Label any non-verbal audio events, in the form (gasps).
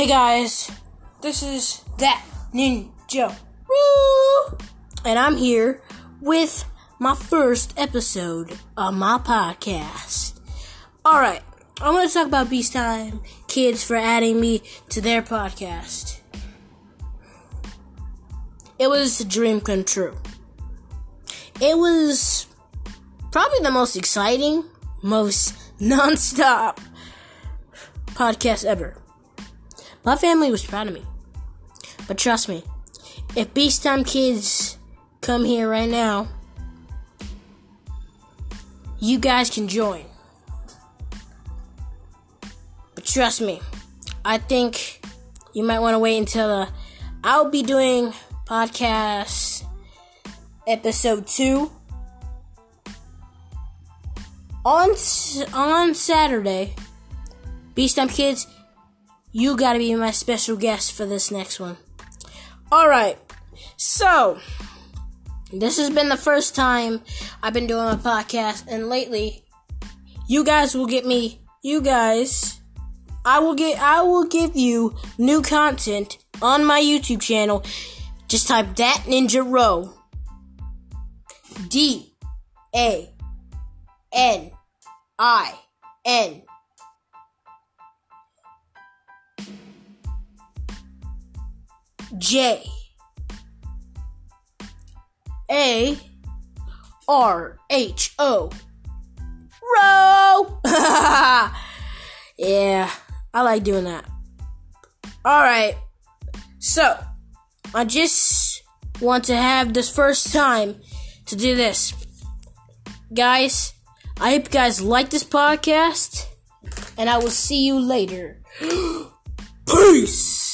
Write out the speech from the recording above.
Hey guys, this is that ninja. Woo! And I'm here with my first episode of my podcast. Alright, I'm to talk about Beast Time Kids for adding me to their podcast. It was a dream come true. It was probably the most exciting, most (laughs) non-stop podcast ever. My family was proud of me. But trust me, if Beast Time Kids come here right now, you guys can join. But trust me, I think you might want to wait until uh, I'll be doing podcast episode 2 on on Saturday. Beast Time Kids, you gotta be my special guest for this next one. Alright, so this has been the first time I've been doing a podcast, and lately, you guys will get me, you guys, I will get, I will give you new content on my YouTube channel. Just type that Ninja Rho. D A N I N J A R H O. Rho! (laughs) yeah, I like doing that. Alright, so I just want to have this first time to do this. Guys, I hope you guys like this podcast, and I will see you later. (gasps) Peace!